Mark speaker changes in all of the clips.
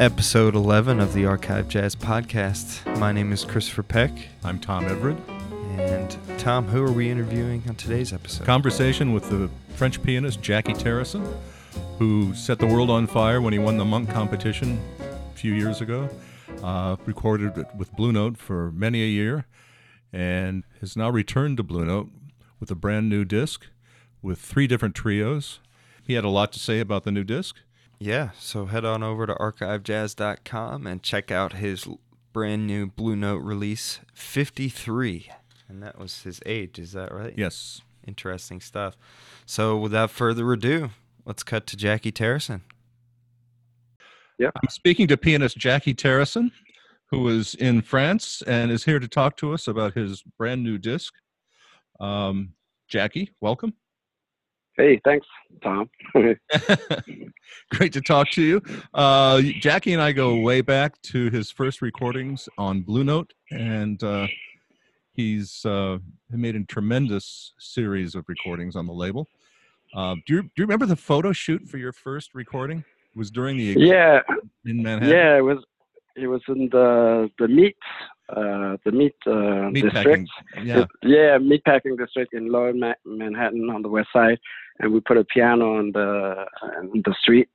Speaker 1: episode 11 of the ArkivJazz Podcast. My name is Christopher Peck.
Speaker 2: I'm Tom Everett.
Speaker 1: And Tom, who are we interviewing on today's episode?
Speaker 2: Conversation with the French pianist Jacky Terrasson, who set the world on fire when he won the Monk competition a few years ago. Uh, recorded it with Blue Note for many a year, and has now returned to Blue Note with a brand new disc with three different trios. He had a lot to say about the new disc.
Speaker 1: Yeah, so head on over to arkivjazz.com and check out his brand new Blue Note release, 53. And that was his age, is that right?
Speaker 2: Yes.
Speaker 1: Interesting stuff. So without further ado, let's cut to Jacky Terrasson.
Speaker 2: Yeah. I'm speaking to pianist Jacky Terrasson, who is in France and is here to talk to us about his brand new disc. Um, Jacky, welcome.
Speaker 3: Hey, thanks, Tom.
Speaker 2: Great to talk to you. Uh, Jacky and I go way back to his first recordings on Blue Note, and uh, he's uh, made a tremendous series of recordings on the label. Uh, do you do you remember the photo shoot for your first recording? It was during the
Speaker 3: yeah
Speaker 2: in Manhattan.
Speaker 3: Yeah, it was it was in the the meat uh, the meat, uh,
Speaker 2: meat
Speaker 3: district.
Speaker 2: Packing. Yeah,
Speaker 3: yeah, meat packing district in Lower Ma- Manhattan on the west side, and we put a piano on the on the street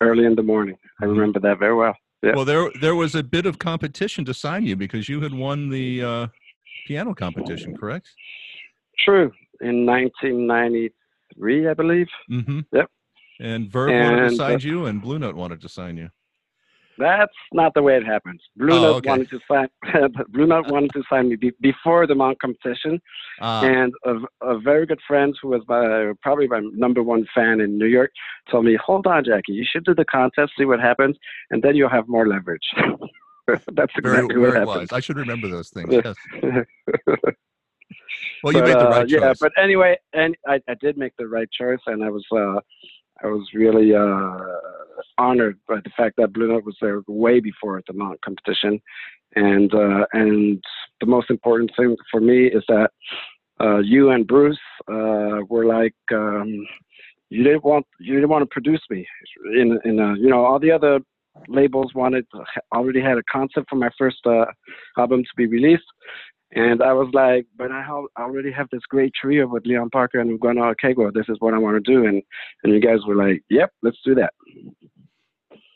Speaker 3: early in the morning. I mm-hmm. remember that very well. Yeah.
Speaker 2: Well, there there was a bit of competition to sign you because you had won the uh, piano competition, correct?
Speaker 3: True, in 1993, I believe.
Speaker 2: Mm-hmm.
Speaker 3: Yep.
Speaker 2: And Verve and, wanted to sign uh, you, and Blue Note wanted to sign you.
Speaker 3: That's not the way it happens. Blue oh, Note okay. wanted to sign. Blue Note wanted to sign me be, before the Monk competition, uh, and a, a, very good friend who was my, probably my number one fan in New York told me, "Hold on, Jacky, you should do the contest, see what happens, and then you'll have more leverage." That's exactly
Speaker 2: very,
Speaker 3: what
Speaker 2: very
Speaker 3: happened.
Speaker 2: Wise. I should remember those things. Yes. well, you
Speaker 3: but,
Speaker 2: made the right
Speaker 3: uh,
Speaker 2: choice.
Speaker 3: Yeah, but anyway, and I, I did make the right choice, and I was uh, I was really uh, honored by the fact that Blue Note was there way before the Monk competition, and uh, and the most important thing for me is that uh, you and Bruce uh, were like um, you didn't want you didn't want to produce me. In in a, you know all the other labels wanted already had a concept for my first uh, album to be released and I was like, but I already have this great trio with Leon Parker and Ugonna Okegwo. This is what I want to do. And and you guys were like, yep, let's do that.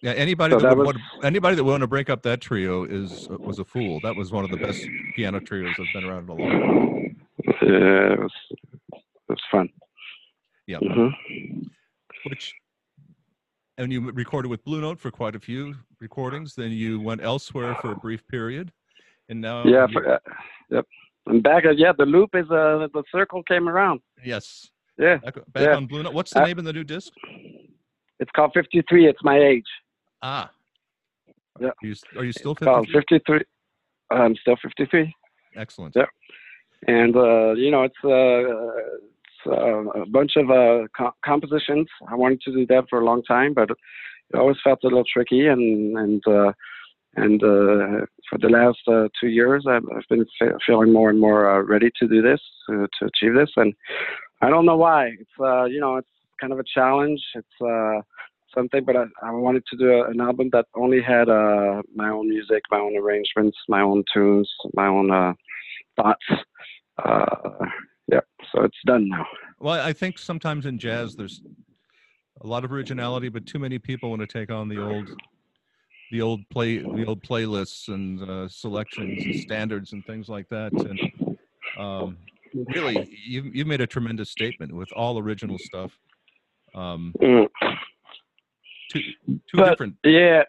Speaker 2: Yeah, anybody so that, that was, want anybody that wanted to break up that trio is was a fool. That was one of the best piano trios I've been around in a long time.
Speaker 3: Yeah, it was it was fun.
Speaker 2: Yeah.
Speaker 3: Mm-hmm.
Speaker 2: Which and you recorded with Blue Note for quite a few recordings. Then you went elsewhere for a brief period and now
Speaker 3: yeah, for, uh. And back, uh, yeah, the loop is uh, the circle came around.
Speaker 2: Yes.
Speaker 3: Yeah.
Speaker 2: Back, back
Speaker 3: yeah.
Speaker 2: on Blue Note. What's the uh, name of the new disc?
Speaker 3: It's called 53. It's my age.
Speaker 2: Ah.
Speaker 3: Yeah.
Speaker 2: Are you, are you still 53?
Speaker 3: 53. I'm still 53.
Speaker 2: Excellent.
Speaker 3: Yeah. And uh, you know, it's, uh, it's uh, a bunch of uh, co- compositions. I wanted to do that for a long time, but it always felt a little tricky and and uh, and uh, for the last uh, two years, I've, I've been fe- feeling more and more uh, ready to do this, to achieve this. And I don't know why. It's uh, you know, it's kind of a challenge. It's uh, something, but I, I wanted to do an album that only had uh, my own music, my own arrangements, my own tunes, my own thoughts. yeah, so it's done now.
Speaker 2: Well, I think sometimes in jazz, there's a lot of originality, but too many people want to take on the old the old play the old playlists and uh, selections and standards and things like that and um, really you've, you've made a tremendous statement with all original stuff um,
Speaker 3: mm.
Speaker 2: two, two
Speaker 3: but,
Speaker 2: different
Speaker 3: yeah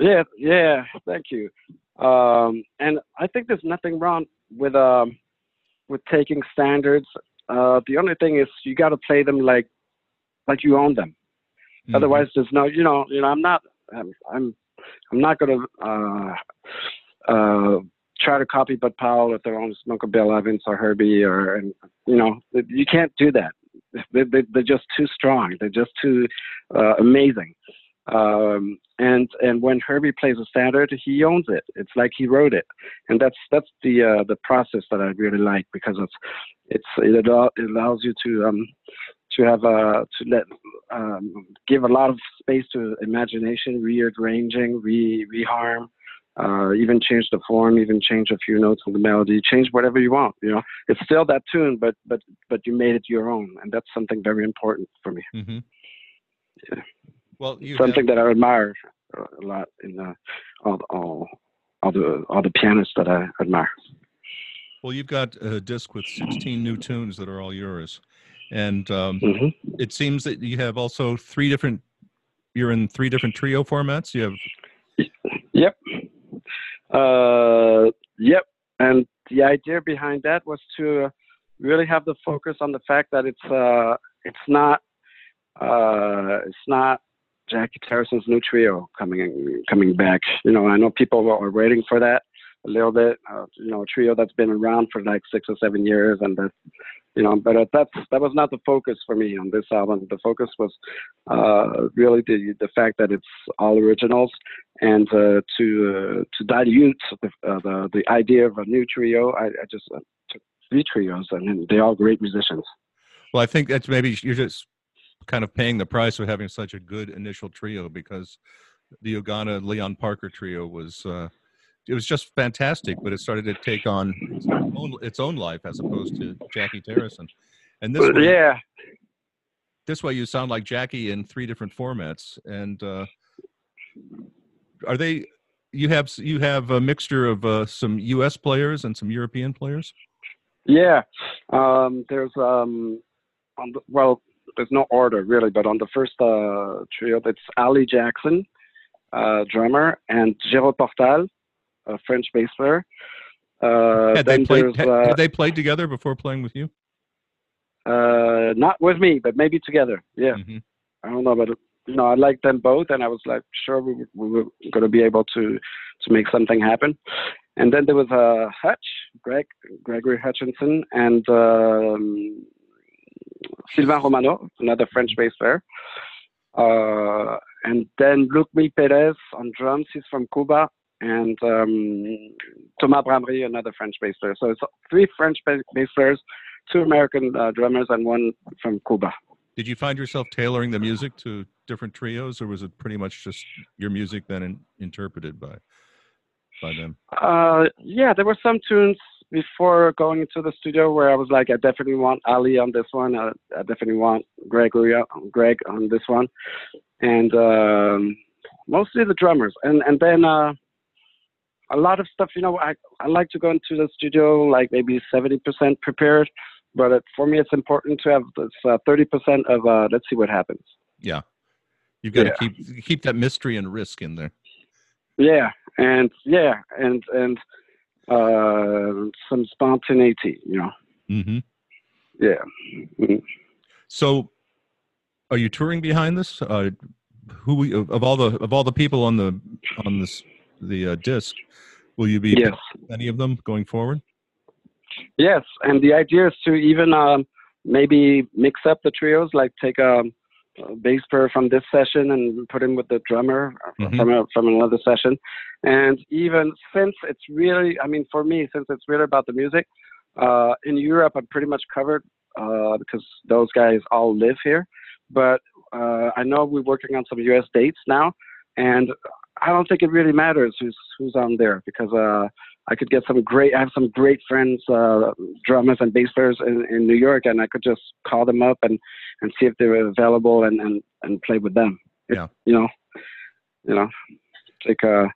Speaker 3: yeah yeah thank you um, and i think there's nothing wrong with um, with taking standards uh, the only thing is you got to play them like like you own them mm-hmm. otherwise there's no you know you know i'm not I'm, I'm I'm not going to uh, uh, try to copy Bud Powell if they're on Smoker Bill Evans or Herbie or and you know you can't do that. They, they, they're just too strong. They're just too uh, amazing. Um, and and when Herbie plays a standard, he owns it. It's like he wrote it, and that's that's the uh, the process that I really like because it's it's it, it allows you to um, to have uh, to let um, give a lot of space to imagination, rearranging, re reharm, uh, even change the form, even change a few notes on the melody, change whatever you want. You know, it's still that tune, but but but you made it your own, and that's something very important for me.
Speaker 2: Mm-hmm.
Speaker 3: Yeah.
Speaker 2: Well,
Speaker 3: something
Speaker 2: have,
Speaker 3: that I admire a lot in uh, all all all the all the pianists that I admire.
Speaker 2: Well, you've got a disc with 16 new tunes that are all yours, and um,
Speaker 3: hmm
Speaker 2: it seems that you have also three different. You're in three different trio formats. You have
Speaker 3: Yep. Uh, yep. And the idea behind that was to really have the focus on the fact that it's uh, it's not uh, it's not Jacky Terrasson's new trio coming coming back. You know, I know people are waiting for that a little bit. Uh, you know, a trio that's been around for like six or seven years, and that you know, but uh, that's that was not the focus for me on this album. The focus was uh, really the the fact that it's all originals, and uh, to uh, to dilute the, uh, the the idea of a new trio. I, I just took three trios, and they're all great musicians.
Speaker 2: Well, I think that's maybe you're just kind of paying the price of having such a good initial trio because the Ugonna Leon Parker trio was it was just fantastic, but it started to take on its own, its own life as opposed to Jacky Terrasson. And this way,
Speaker 3: yeah,
Speaker 2: this way you sound like Jacky in three different formats. And uh, are they? You have you have a mixture of uh, some U.S. players and some European players.
Speaker 3: Yeah, um, there's um, on the, well, there's no order really, but on the first uh, trio, it's Ali Jackson, uh, drummer, and Géraud Portal, a French bass player. Uh,
Speaker 2: Had they played? Had,
Speaker 3: uh,
Speaker 2: had they played together before playing with you?
Speaker 3: uh, not with me, but maybe together. Yeah,
Speaker 2: Mhm.
Speaker 3: I don't know, but you know, I liked them both, and I was like, sure, we, were- we were going to be able to to make something happen. And then there was uh, Hutch, Greg, Gregory Hutchinson, and um, Sylvain Romano, another French bass player. Uh, and then Lukmil Perez on drums, he's from Cuba, and um, Thomas Bramerie, another French bass player. So it's three French ba- bass players, two American uh, drummers, and one from Cuba.
Speaker 2: Did you find yourself tailoring the music to different trios, or was it pretty much just your music then in, interpreted by by them?
Speaker 3: Uh, yeah, there were some tunes before going into the studio where I was like, I definitely want Ali on this one. I, I definitely want Gregory, Greg on this one, and um, mostly the drummers. And and then uh, a lot of stuff. You know, I I like to go into the studio like maybe seventy percent prepared, but it, for me it's important to have this uh, thirty percent of uh, let's see what happens.
Speaker 2: Yeah, you've got
Speaker 3: Yeah.
Speaker 2: to keep keep that mystery and risk in there.
Speaker 3: Yeah, and yeah, and and uh, some spontaneity. You know.
Speaker 2: hmm
Speaker 3: Yeah. Mhm.
Speaker 2: So, are you touring behind this? Uh, who of, of all the of all the people on the on this the uh, disc, will you be
Speaker 3: Yes.
Speaker 2: any of them going forward?
Speaker 3: Yes, and the idea is to even um, maybe mix up the trios, like take a, a bass player from this session and put him with the drummer
Speaker 2: Mhm.
Speaker 3: from a, from another session, and even since it's really, I mean, for me, since it's really about the music, uh, in Europe I'm pretty much covered uh, because those guys all live here, but uh, I know we're working on some U.S. dates now, and I don't think it really matters who's who's on there because uh, I could get some great. I have some great friends, uh, drummers and bass players in, in New York, and I could just call them up and, and see if they're available and, and, and play with them. If-
Speaker 2: Yeah.
Speaker 3: You know, you know, like uh,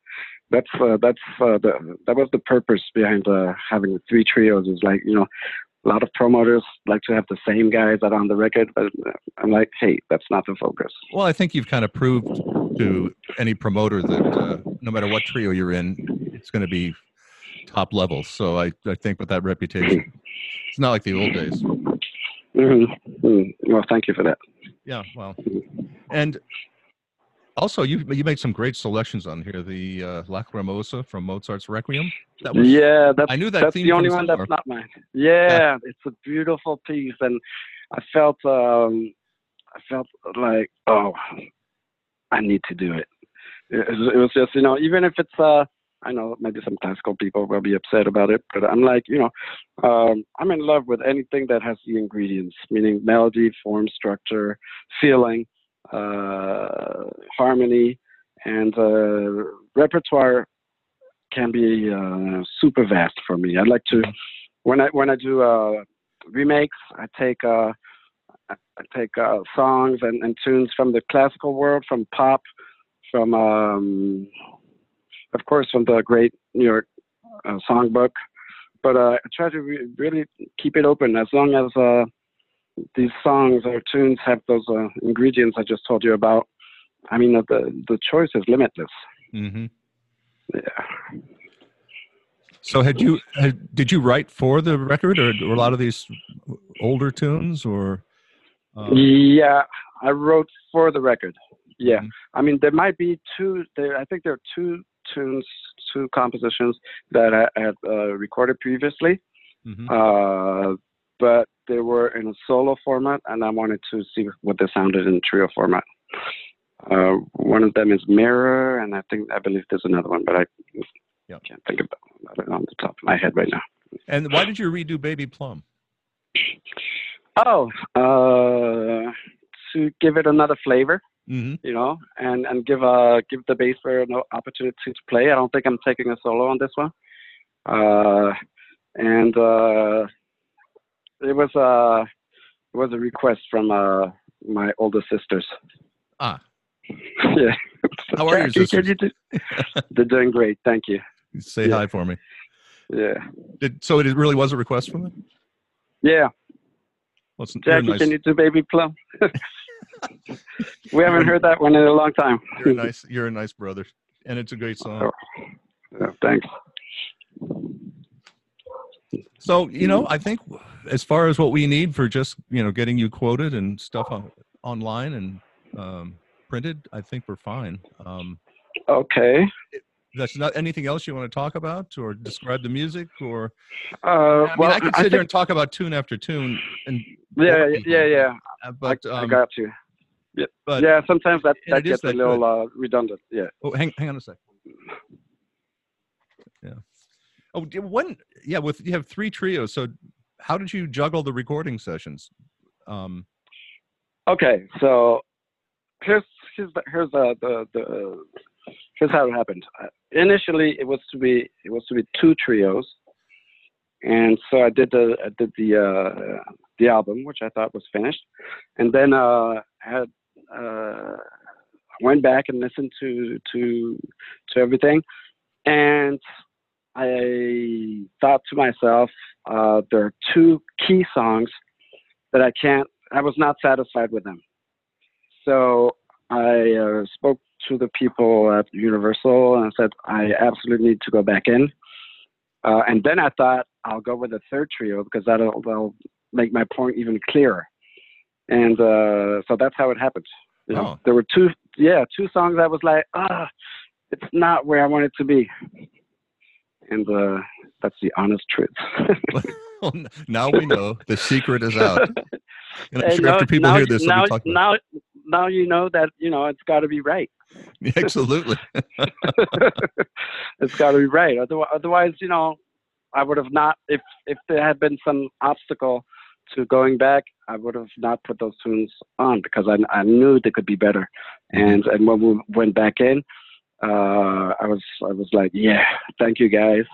Speaker 3: that's uh, that's uh, the that was the purpose behind uh, having the three trios. Is like you know, a lot of promoters like to have the same guys that are on the record, but uh, I'm like, hey, that's not the focus.
Speaker 2: Well, I think you've kind of proved to any promoter that uh, no matter what trio you're in, it's going to be top level. So I, I think with that reputation, it's not like the old days.
Speaker 3: Mm-hmm. Well, thank you for that.
Speaker 2: Yeah, well, and also you you make some great selections on here. The uh, Lacrimosa from Mozart's Requiem. That was
Speaker 3: Yeah, that's
Speaker 2: I knew that
Speaker 3: that's the only one
Speaker 2: somewhere.
Speaker 3: that's not mine. Yeah, it's a beautiful piece, and I felt um, I felt like oh, I need to do it. It, was- it was just you know even if it's uh I know maybe some classical people will be upset about it, but I'm like, you know, um, I'm in love with anything that has the ingredients, meaning melody, form, structure, feeling, harmony, and uh, repertoire can be uh, super vast for me. I like to when I when I do uh, remakes, I take uh, I take uh, songs and, and tunes from the classical world, from pop, from um, of course from the great New York uh, songbook. But uh, I try to re- really keep it open as long as uh, these songs or tunes have those uh, ingredients I just told you about. I mean, the the choice is limitless.
Speaker 2: Mm-hmm.
Speaker 3: Yeah.
Speaker 2: So had you had, did you write for the record, or, or a lot of these older tunes, or? um,
Speaker 3: Yeah, I wrote for the record. Yeah,
Speaker 2: Mhm.
Speaker 3: I mean there might be two. There, I think there are two tunes, two compositions that I had uh, recorded previously,
Speaker 2: mhm.
Speaker 3: uh, but they were in a solo format, and I wanted to see what they sounded in trio format. Uh, one of them is Mirror, and I think I believe there's another one, but I
Speaker 2: Yeah.
Speaker 3: can't think about it on the top of my head right now.
Speaker 2: And why did you redo Baby Plum?
Speaker 3: Oh, uh, to give it another flavor.
Speaker 2: Mm-hmm.
Speaker 3: you know, and and give uh give the bass player an opportunity to play. I don't think I'm taking a solo on this one. Uh, and uh, it was uh it was a request from uh my older sisters.
Speaker 2: Ah.
Speaker 3: yeah.
Speaker 2: How are your sisters?
Speaker 3: you do- They're doing great, thank you.
Speaker 2: Say
Speaker 3: Yeah.
Speaker 2: hi for me.
Speaker 3: Yeah.
Speaker 2: Did, so it really was a request from them?
Speaker 3: Yeah,
Speaker 2: Well, it's,
Speaker 3: Jacky,
Speaker 2: nice.
Speaker 3: can you do Baby Plum? we haven't heard that one in a long time.
Speaker 2: You're a nice. You're a nice brother, and it's a great song.
Speaker 3: Yeah, thanks.
Speaker 2: So you know, I think as far as what we need for just you know getting you quoted and stuff on, online and um, printed, I think we're fine. Um,
Speaker 3: Okay.
Speaker 2: that's not anything else you want to talk about or describe the music or
Speaker 3: Uh,
Speaker 2: I mean,
Speaker 3: well,
Speaker 2: I could
Speaker 3: I
Speaker 2: sit here and talk about tune after tune, and
Speaker 3: yeah, yeah, yeah.
Speaker 2: uh, but
Speaker 3: I, I
Speaker 2: um,
Speaker 3: got you.
Speaker 2: but
Speaker 3: yeah, sometimes that, that gets a little uh, redundant. Yeah.
Speaker 2: Oh, hang, hang on a sec. Oh, one. Yeah, with you have three trios. So, how did you juggle the recording sessions? Um,
Speaker 3: Okay, so here's here's the, here's the, the the here's how it happened. Uh, initially, it was to be it was to be two trios, and so I did the I did the uh, the album, which I thought was finished, and then uh, had uh, went back and listened to to to everything, and I thought to myself, uh, there are two key songs that I can't. I was not satisfied with them, so I uh, spoke to the people at Universal and I said I absolutely need to go back in. Uh, and then I thought I'll go with a third trio because that'll, that'll make my point even clearer. And uh, so that's how it happened. You know,
Speaker 2: Oh.
Speaker 3: there were two, yeah, two songs I was like, ah, it's not where I want it to be. And uh, that's the honest truth.
Speaker 2: well, now we know the secret is out. And I'm
Speaker 3: And
Speaker 2: sure
Speaker 3: now-
Speaker 2: after people
Speaker 3: now,
Speaker 2: hear this,
Speaker 3: now,
Speaker 2: they'll be talking. About
Speaker 3: now, now you know that you know it's got to be right.
Speaker 2: Absolutely.
Speaker 3: it's got to be right. Otherwise, otherwise, you know, I would have not. If if there had been some obstacle to going back, I would have not put those tunes on because I I knew they could be better. And and when we went back in, uh, I was I was like, yeah, thank you guys,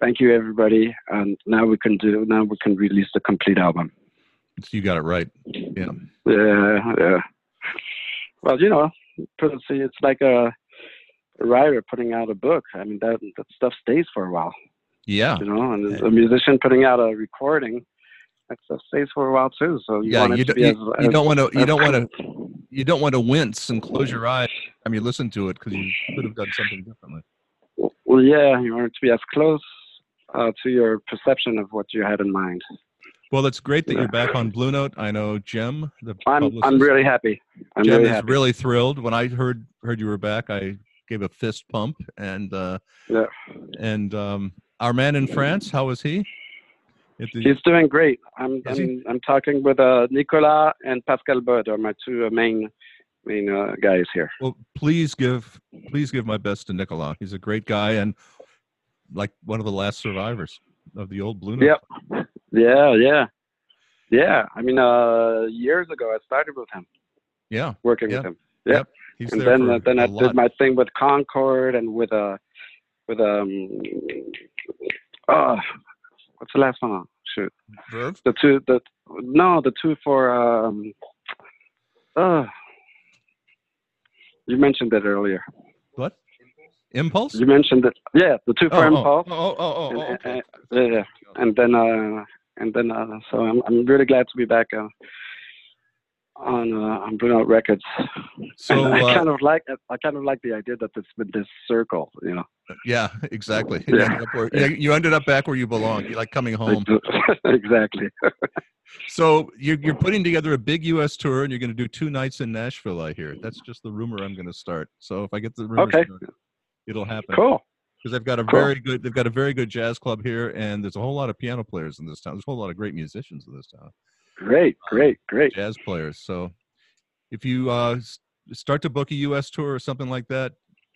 Speaker 3: thank you everybody, and now we can do now we can release the complete album.
Speaker 2: You got it right. Yeah.
Speaker 3: Yeah, yeah. Well, you know, it's like a, a writer putting out a book. I mean, that that stuff stays for a while,
Speaker 2: Yeah.
Speaker 3: you know. And a musician putting out a recording, stuff stays for a while too. So you
Speaker 2: Yeah. You,
Speaker 3: to
Speaker 2: do,
Speaker 3: be
Speaker 2: you,
Speaker 3: as,
Speaker 2: you
Speaker 3: as-
Speaker 2: don't want to. You don't want to. You don't want to wince and close your eyes. I mean, listen to it because you could have done something differently.
Speaker 3: Well, yeah, you want it to be as close uh, to your perception of what you had in mind.
Speaker 2: Well, it's great that
Speaker 3: Yeah.
Speaker 2: you're back on Blue Note. I know Jim, the
Speaker 3: I'm. I'm really happy. I'm
Speaker 2: Jem
Speaker 3: really
Speaker 2: is
Speaker 3: happy.
Speaker 2: really thrilled. When I heard heard you were back, I gave a fist pump. And uh,
Speaker 3: Yeah.
Speaker 2: and um, our man in France, how is he?
Speaker 3: He's doing great. I'm I'm, I'm talking with uh, Nicolas and Pascal Bud are my two uh, main main uh, guys here.
Speaker 2: Well, please give please give my best to Nicolas. He's a great guy and like one of the last survivors of the old Blue Note.
Speaker 3: Yep. Yeah, yeah, yeah. I mean, uh, years ago I started with him,
Speaker 2: Yeah,
Speaker 3: working
Speaker 2: Yeah.
Speaker 3: with him,
Speaker 2: he's
Speaker 3: and then uh, then
Speaker 2: a
Speaker 3: I
Speaker 2: lot.
Speaker 3: did my thing with Concord and with uh with um uh what's the last one? Shoot,
Speaker 2: Verve?
Speaker 3: the two the no the two for um uh you mentioned it earlier.
Speaker 2: What? Impulse?
Speaker 3: You mentioned it. Yeah, the two for
Speaker 2: oh,
Speaker 3: Impulse.
Speaker 2: oh, oh, oh,
Speaker 3: And-
Speaker 2: oh, okay.
Speaker 3: Yeah, yeah. And then uh and then uh so I'm I'm really glad to be back uh, on uh, on Records.
Speaker 2: So
Speaker 3: And I
Speaker 2: uh,
Speaker 3: kind of like I kind of like the idea that it's been this circle, you know.
Speaker 2: yeah, exactly. You,
Speaker 3: Yeah.
Speaker 2: ended up where, yeah, you ended up back where you belong. You like coming home.
Speaker 3: exactly.
Speaker 2: So you're you're putting together a big U.S. tour, and you're going to do two nights in Nashville. I hear. That's just the rumor I'm going to start. So if I get the rumor,
Speaker 3: Okay.
Speaker 2: started, it'll happen.
Speaker 3: Cool.
Speaker 2: because they've got a
Speaker 3: Cool.
Speaker 2: very good they've got a very good jazz club here and there's a whole lot of piano players in this town there's a whole lot of great musicians in this town
Speaker 3: Great, great, great.
Speaker 2: jazz players so if you uh start to book a us tour or something like that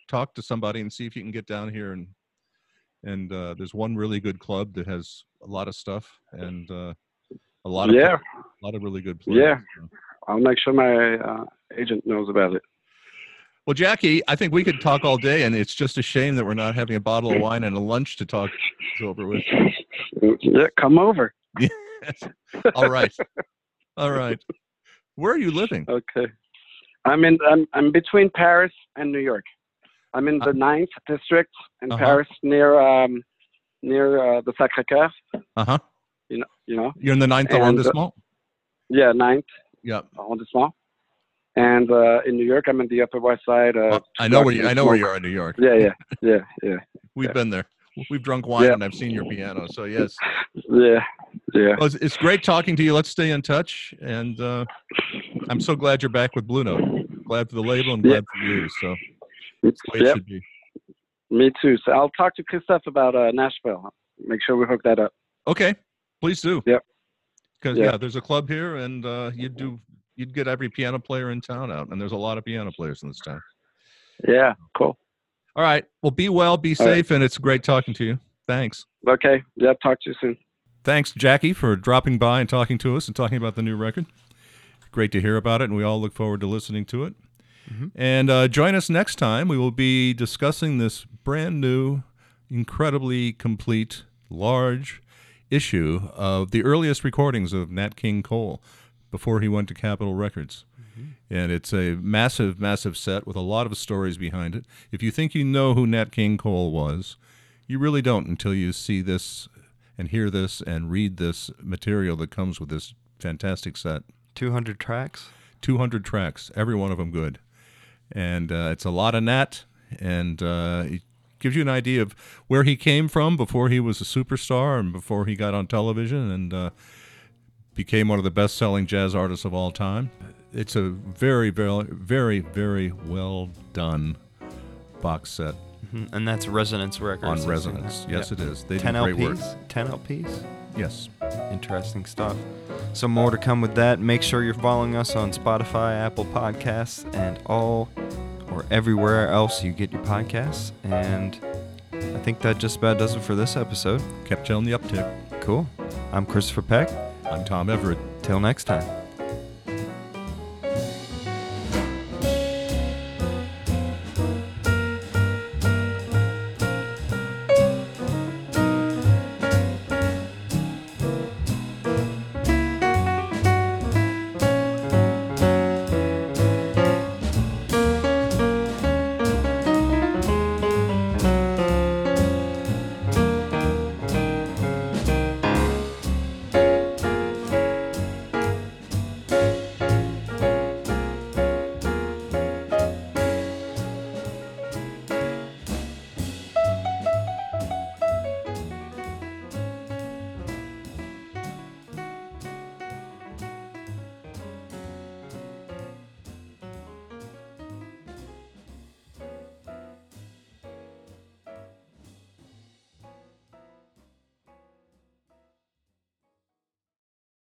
Speaker 2: talk to somebody and see if you can get down here and and uh there's one really good club that has a lot of stuff and uh a lot of
Speaker 3: Yeah,
Speaker 2: a lot of really good players
Speaker 3: Yeah.
Speaker 2: so.
Speaker 3: I'll make sure my uh, agent knows about it.
Speaker 2: well jacky i think we could talk all day and it's just a shame that we're not having a bottle of wine and a lunch to talk over with
Speaker 3: Yeah, come over.
Speaker 2: all right all right where are you living
Speaker 3: Okay. I'm in. I'm, I'm between Paris and New York. I'm in the ninth district in
Speaker 2: Uh-huh.
Speaker 3: Paris, near um, near uh, the Sacré Cœur.
Speaker 2: uh-huh
Speaker 3: You know, you know.
Speaker 2: You're in the ninth
Speaker 3: And, uh,
Speaker 2: arrondissement.
Speaker 3: Yeah, ninth
Speaker 2: Yeah,
Speaker 3: arrondissement. And uh, in New York, I'm in the Upper West Side. Uh,
Speaker 2: I know where you. I know where you are in New York.
Speaker 3: Yeah, yeah, yeah, yeah,
Speaker 2: We've
Speaker 3: yeah.
Speaker 2: been there. We've drunk wine
Speaker 3: Yeah.
Speaker 2: and I've seen your piano. So yes,
Speaker 3: yeah, yeah.
Speaker 2: well, it's, it's great talking to you. Let's stay in touch. And uh, I'm so glad you're back with Blue Note. Glad for the label and
Speaker 3: Yeah.
Speaker 2: glad for you. So it's the way it should be.
Speaker 3: me too. So I'll talk to Christophe about uh, Nashville. Make sure we hook that up.
Speaker 2: Okay, please do.
Speaker 3: Yep.
Speaker 2: Because
Speaker 3: Yeah.
Speaker 2: yeah, there's a club here, and uh, you'd do. You'd get every piano player in town out, and there's a lot of piano players in this town.
Speaker 3: Yeah, cool.
Speaker 2: All right. Well, be well, be
Speaker 3: All right.
Speaker 2: safe, and it's great talking to you. Thanks.
Speaker 3: Okay. Yeah, talk to you soon.
Speaker 2: Thanks, Jacky, for dropping by and talking to us and talking about the new record. Great to hear about it, and we all look forward to listening to it. And uh, join us next time. We will be discussing this brand new, incredibly complete, large issue of the earliest recordings of Nat King Cole before he went to Capitol Records. And it's a massive, massive set with a lot of stories behind it. If you think you know who Nat King Cole was, you really don't until you see this and hear this and read this material that comes with this fantastic set.
Speaker 1: 200 tracks.
Speaker 2: 200 tracks, every one of them good. And uh, it's a lot of Nat, and uh, it gives you an idea of where he came from before he was a superstar and before he got on television and uh, became one of the best selling jazz artists of all time. It's a very, very, very, very well done box set
Speaker 1: Mhm, And that's Resonance Records.
Speaker 2: on Resonance. Yes,
Speaker 1: Yep.
Speaker 2: it is. They
Speaker 1: 10
Speaker 2: do great work.
Speaker 1: LPs. 10 LPs.
Speaker 2: Yes.
Speaker 1: Interesting stuff. So more to come with that. Make sure you're following us on Spotify, Apple Podcasts, and all or everywhere else you get your podcasts. And I think that just about does it for this episode.
Speaker 2: Kept you on the uptick.
Speaker 1: Cool. I'm Christopher Peck.
Speaker 2: I'm Tom Everett.
Speaker 1: Till next time.